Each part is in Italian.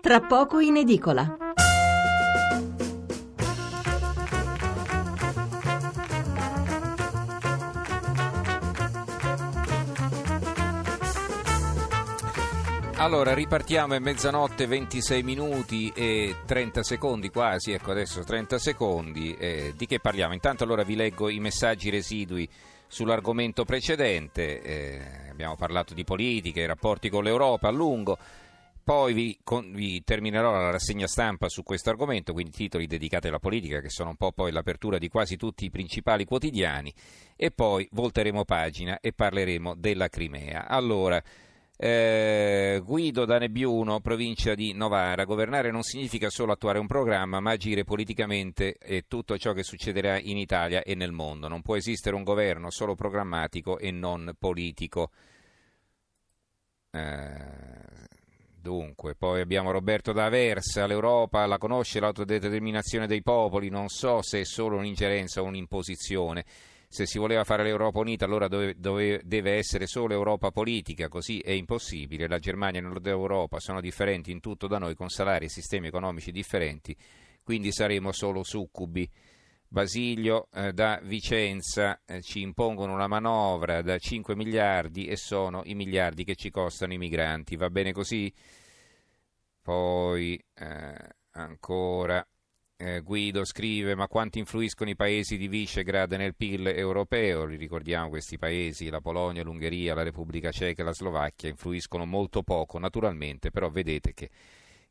tra poco in edicola. Allora, ripartiamo, è mezzanotte 26 minuti e 30 secondi quasi, ecco adesso 30 secondi. Eh, di che parliamo? Intanto allora vi leggo i messaggi residui sull'argomento precedente, eh, abbiamo parlato di politica, i rapporti con l'Europa a lungo, poi vi, con, vi, terminerò la rassegna stampa su questo argomento, quindi titoli dedicati alla politica che sono un po' poi l'apertura di quasi tutti i principali quotidiani e poi volteremo pagina e parleremo della Crimea. Allora, eh, Guido da Nebbiuno, provincia di Novara. Governare non significa solo attuare un programma, ma agire politicamente e tutto ciò che succederà in Italia e nel mondo. Non può esistere un governo solo programmatico e non politico. Eh, dunque, poi abbiamo Roberto da Aversa. L'Europa la conosce l'autodeterminazione dei popoli. Non so se è solo un'ingerenza o un'imposizione se si voleva fare l'Europa unita allora dove, dove deve essere solo Europa politica, così è impossibile. La Germania e Nord Europa sono differenti in tutto da noi con salari e sistemi economici differenti, quindi saremo solo succubi. Basilio eh, da Vicenza eh, ci impongono una manovra da 5 miliardi e sono i miliardi che ci costano i migranti. Va bene così? Poi eh, ancora eh, Guido scrive: Ma quanto influiscono i paesi di Visegrad nel PIL europeo? Li ricordiamo questi paesi, la Polonia, l'Ungheria, la Repubblica Ceca e la Slovacchia, influiscono molto poco, naturalmente, però vedete che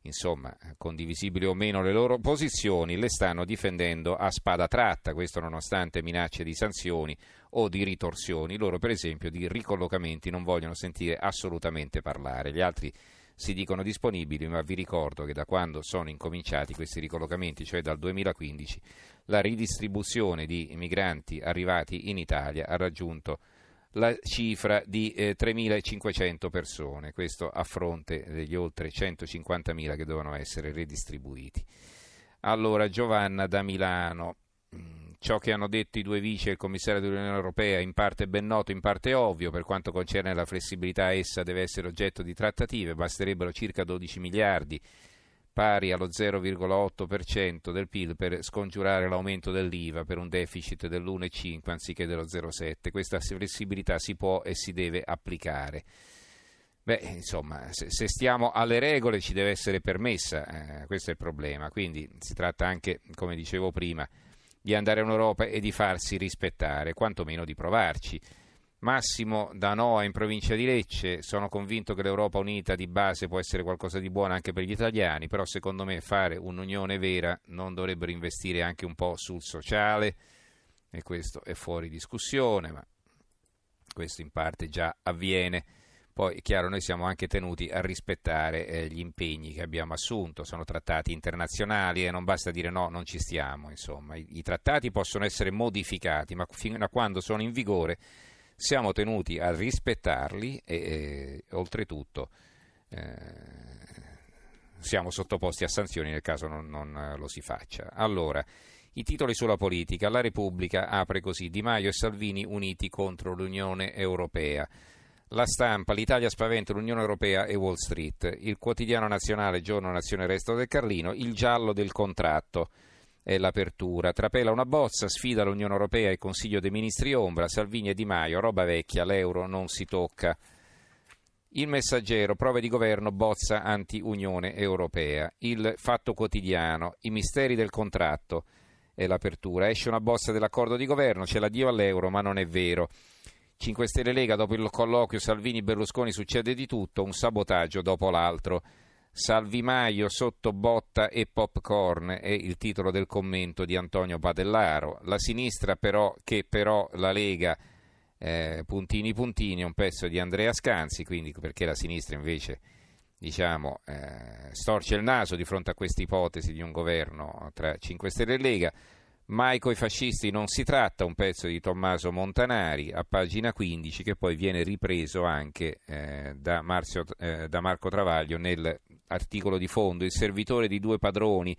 insomma, condivisibili o meno le loro posizioni, le stanno difendendo a spada tratta, questo nonostante minacce di sanzioni o di ritorsioni. Loro, per esempio, di ricollocamenti non vogliono sentire assolutamente parlare. Gli altri si dicono disponibili, ma vi ricordo che da quando sono incominciati questi ricollocamenti, cioè dal 2015, la ridistribuzione di migranti arrivati in Italia ha raggiunto la cifra di eh, 3.500 persone, questo a fronte degli oltre 150.000 che dovevano essere redistribuiti. Allora Giovanna da Milano, Ciò che hanno detto i due vice e il commissario dell'Unione Europea in parte ben noto, in parte ovvio, per quanto concerne la flessibilità essa deve essere oggetto di trattative, basterebbero circa 12 miliardi, pari allo 0,8% del PIL per scongiurare l'aumento dell'IVA per un deficit dell'1,5 anziché dello 0,7. Questa flessibilità si può e si deve applicare. Beh, insomma, se, stiamo alle regole ci deve essere permessa, eh, questo è il problema. Quindi si tratta anche, come dicevo prima, di andare in Europa e di farsi rispettare, quantomeno di provarci. Massimo da Noa in provincia di Lecce, sono convinto che l'Europa unita di base può essere qualcosa di buono anche per gli italiani, però secondo me fare un'unione vera non dovrebbero investire anche un po' sul sociale e questo è fuori discussione, ma questo in parte già avviene. Poi è chiaro, noi siamo anche tenuti a rispettare eh, gli impegni che abbiamo assunto, sono trattati internazionali e non basta dire no, non ci stiamo. Insomma. I, I, trattati possono essere modificati, ma fino a quando sono in vigore siamo tenuti a rispettarli e, e oltretutto eh, siamo sottoposti a sanzioni nel caso non, non lo si faccia. Allora, i titoli sulla politica. La Repubblica apre così Di Maio e Salvini uniti contro l'Unione Europea. La stampa, l'Italia spaventa l'Unione Europea e Wall Street. Il quotidiano nazionale, giorno Nazione Resto del Carlino, il giallo del contratto è l'apertura. Trapela una bozza, sfida l'Unione Europea e il Consiglio dei Ministri Ombra, Salvini e Di Maio, roba vecchia, l'euro non si tocca. Il messaggero, prove di governo, bozza anti-Unione Europea. Il fatto quotidiano, i misteri del contratto è l'apertura. Esce una bozza dell'accordo di governo, c'è l'addio all'euro, ma non è vero. 5 Stelle Lega, dopo il colloquio Salvini-Berlusconi succede di tutto, un sabotaggio dopo l'altro. Salvi Maio sotto botta e popcorn è il titolo del commento di Antonio Padellaro. La sinistra però, che però la Lega eh, puntini puntini, è un pezzo di Andrea Scanzi, quindi perché la sinistra invece diciamo, eh, storce il naso di fronte a questa ipotesi di un governo tra 5 Stelle e Lega. Mai coi fascisti non si tratta, un pezzo di Tommaso Montanari a pagina 15 che poi viene ripreso anche eh, da, Marzio, eh, da Marco Travaglio nell'articolo di fondo, il servitore di due padroni.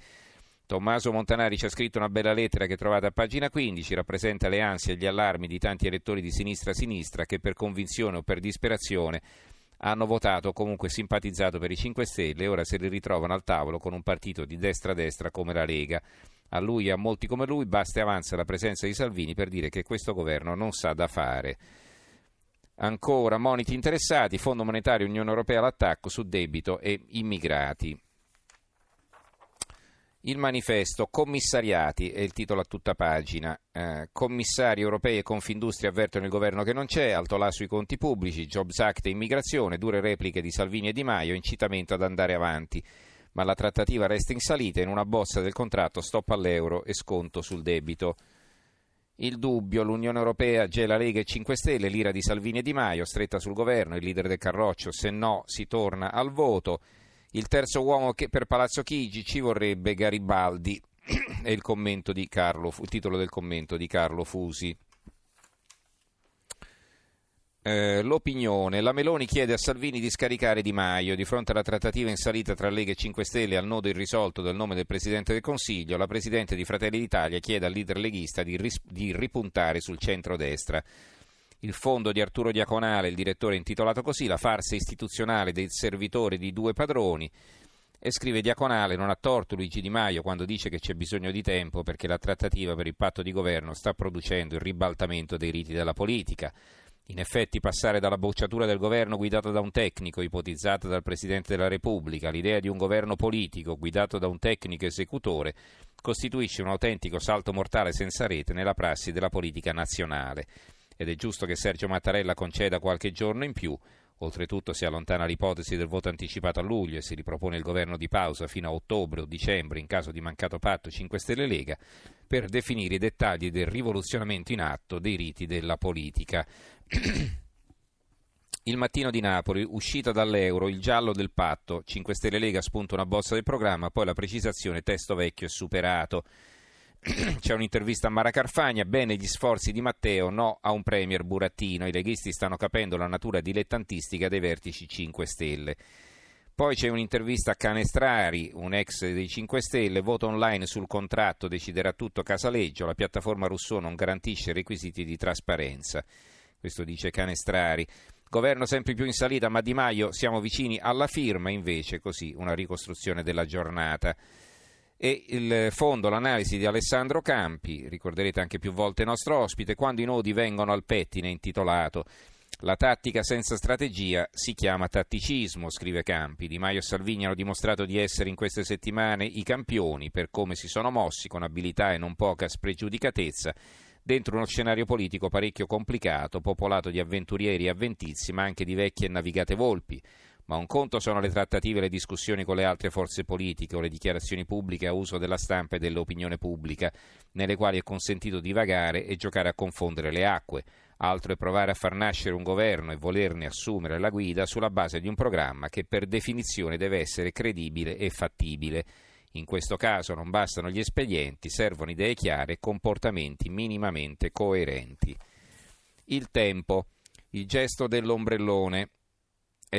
Tommaso Montanari ci ha scritto una bella lettera che trovate a pagina 15, rappresenta le ansie e gli allarmi di tanti elettori di sinistra a sinistra che per convinzione o per disperazione hanno votato o comunque simpatizzato per i 5 Stelle e ora si ritrovano al tavolo con un partito di destra-destra come la Lega. A lui e a molti come lui basta e avanza la presenza di Salvini per dire che questo governo non sa da fare. Ancora moniti interessati, Fondo Monetario Unione Europea all'attacco su debito e immigrati. Il manifesto Commissariati è il titolo a tutta pagina. Eh, commissari europei e Confindustria avvertono il governo che non c'è, alto là sui conti pubblici, Jobs Act e immigrazione, dure repliche di Salvini e Di Maio, incitamento ad andare avanti. Ma la trattativa resta in salita in una bozza del contratto stop all'euro e sconto sul debito. Il dubbio, l'Unione Europea gela Lega e 5 Stelle, l'ira di Salvini e Di Maio, stretta sul governo, il leader del Carroccio, se no si torna al voto. Il terzo uomo che per Palazzo Chigi ci vorrebbe Garibaldi. È il, il titolo del commento di Carlo Fusi. Eh, l'opinione. La Meloni chiede a Salvini di scaricare Di Maio. Di fronte alla trattativa in salita tra Lega e 5 Stelle al nodo irrisolto del nome del Presidente del Consiglio, la Presidente di Fratelli d'Italia chiede al leader leghista di, ris- di ripuntare sul centro-destra il fondo di Arturo Diaconale, il direttore intitolato così, La farsa istituzionale del servitore di due padroni. E scrive Diaconale, non ha torto Luigi Di Maio quando dice che c'è bisogno di tempo perché la trattativa per il patto di governo sta producendo il ribaltamento dei riti della politica. In effetti passare dalla bocciatura del governo guidato da un tecnico, ipotizzata dal Presidente della Repubblica, all'idea di un governo politico guidato da un tecnico esecutore, costituisce un autentico salto mortale senza rete nella prassi della politica nazionale ed è giusto che Sergio Mattarella conceda qualche giorno in più. Oltretutto si allontana l'ipotesi del voto anticipato a luglio e si ripropone il governo di pausa fino a ottobre o dicembre in caso di mancato patto 5 Stelle Lega per definire i dettagli del rivoluzionamento in atto dei riti della politica. Il mattino di Napoli, uscita dall'euro, il giallo del patto, 5 Stelle Lega spunta una bozza del programma, poi la precisazione testo vecchio e superato. C'è un'intervista a Mara Carfagna, bene gli sforzi di Matteo, no a un premier burattino, i leghisti stanno capendo la natura dilettantistica dei vertici 5 Stelle. Poi c'è un'intervista a Canestrari, un ex dei 5 Stelle, voto online sul contratto, deciderà tutto Casaleggio, la piattaforma Rousseau non garantisce requisiti di trasparenza. Questo dice Canestrari. Governo sempre più in salita, ma Di Maio siamo vicini alla firma, invece così una ricostruzione della giornata e il fondo, l'analisi di Alessandro Campi, ricorderete anche più volte nostro ospite, quando i nodi vengono al pettine intitolato la tattica senza strategia si chiama tatticismo, scrive Campi. Di Maio e Salvini hanno dimostrato di essere in queste settimane i campioni per come si sono mossi con abilità e non poca spregiudicatezza dentro uno scenario politico parecchio complicato, popolato di avventurieri e avventizi, ma anche di vecchie e navigate volpi ma un conto sono le trattative e le discussioni con le altre forze politiche o le dichiarazioni pubbliche a uso della stampa e dell'opinione pubblica, nelle quali è consentito divagare e giocare a confondere le acque. Altro è provare a far nascere un governo e volerne assumere la guida sulla base di un programma che per definizione deve essere credibile e fattibile. In questo caso non bastano gli espedienti, servono idee chiare e comportamenti minimamente coerenti. Il tempo. Il gesto dell'ombrellone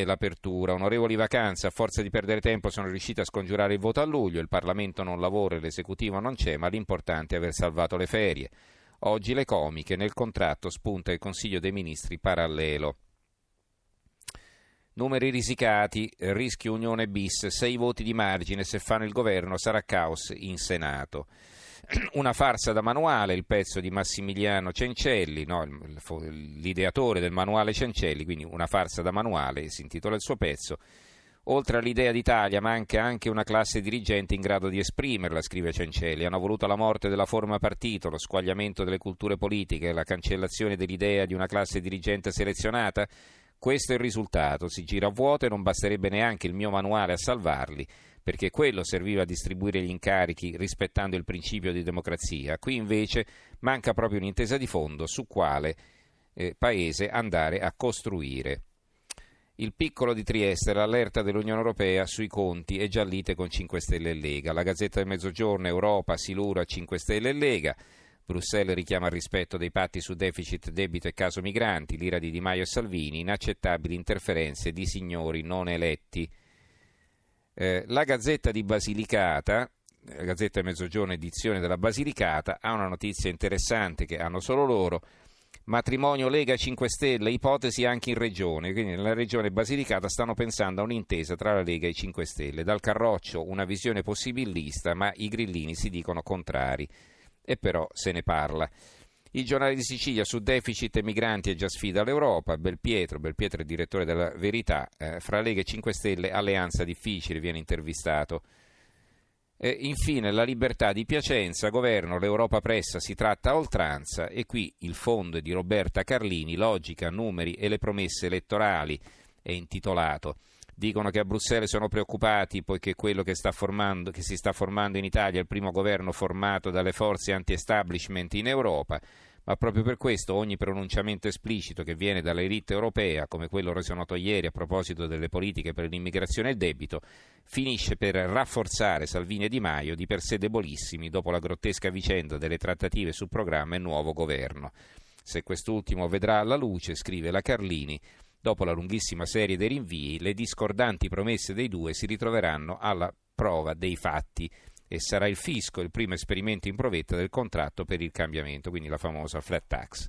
l'apertura. Onorevoli vacanze, a forza di perdere tempo sono riusciti a scongiurare il voto a luglio, il Parlamento non lavora e l'esecutivo non c'è, ma l'importante è aver salvato le ferie. Oggi le comiche, nel contratto spunta il Consiglio dei Ministri parallelo. Numeri risicati, rischio Unione bis, sei voti di margine, se fanno il governo sarà caos in Senato. Una farsa da manuale, il pezzo di Massimiliano Cencelli, no, l'ideatore del manuale Cencelli, quindi una farsa da manuale, si intitola il suo pezzo. Oltre all'idea d'Italia manca anche una classe dirigente in grado di esprimerla, scrive Cencelli. Hanno voluto la morte della forma partito, lo squagliamento delle culture politiche, la cancellazione dell'idea di una classe dirigente selezionata. Questo è il risultato. Si gira a vuoto e non basterebbe neanche il mio manuale a salvarli perché quello serviva a distribuire gli incarichi rispettando il principio di democrazia. Qui invece manca proprio un'intesa di fondo su quale eh, paese andare a costruire. Il piccolo di Trieste, l'allerta dell'Unione Europea sui conti è giallite con 5 Stelle e Lega. La Gazzetta del Mezzogiorno, Europa, Silura, 5 Stelle e Lega. Bruxelles richiama il rispetto dei patti su deficit, debito e caso migranti, l'ira di Di Maio e Salvini, inaccettabili interferenze di signori non eletti. Eh, la Gazzetta di Basilicata, la Gazzetta Mezzogiorno edizione della Basilicata, ha una notizia interessante che hanno solo loro. Matrimonio Lega 5 Stelle, ipotesi anche in regione, quindi nella regione Basilicata stanno pensando a un'intesa tra la Lega e i 5 Stelle. Dal Carroccio una visione possibilista, ma i grillini si dicono contrari. E però se ne parla. Il giornale di Sicilia su deficit e migranti è già sfida all'Europa. Belpietro, Belpietro è direttore della Verità, eh, fra Lega e 5 Stelle alleanza difficile, viene intervistato. E infine la libertà di Piacenza, governo, l'Europa pressa, si tratta a oltranza e qui il fondo è di Roberta Carlini, logica, numeri e le promesse elettorali, è intitolato. Dicono che a Bruxelles sono preoccupati poiché quello che, formando, che si sta formando in Italia è il primo governo formato dalle forze anti-establishment in Europa ma proprio per questo ogni pronunciamento esplicito che viene dall'elite europea, come quello reso noto ieri a proposito delle politiche per l'immigrazione e il debito, finisce per rafforzare Salvini e Di Maio, di per sé debolissimi, dopo la grottesca vicenda delle trattative sul programma e nuovo governo. Se quest'ultimo vedrà la luce, scrive la Carlini, dopo la lunghissima serie dei rinvii, le discordanti promesse dei due si ritroveranno alla prova dei fatti e sarà il fisco il primo esperimento in provetta del contratto per il cambiamento, quindi la famosa flat tax.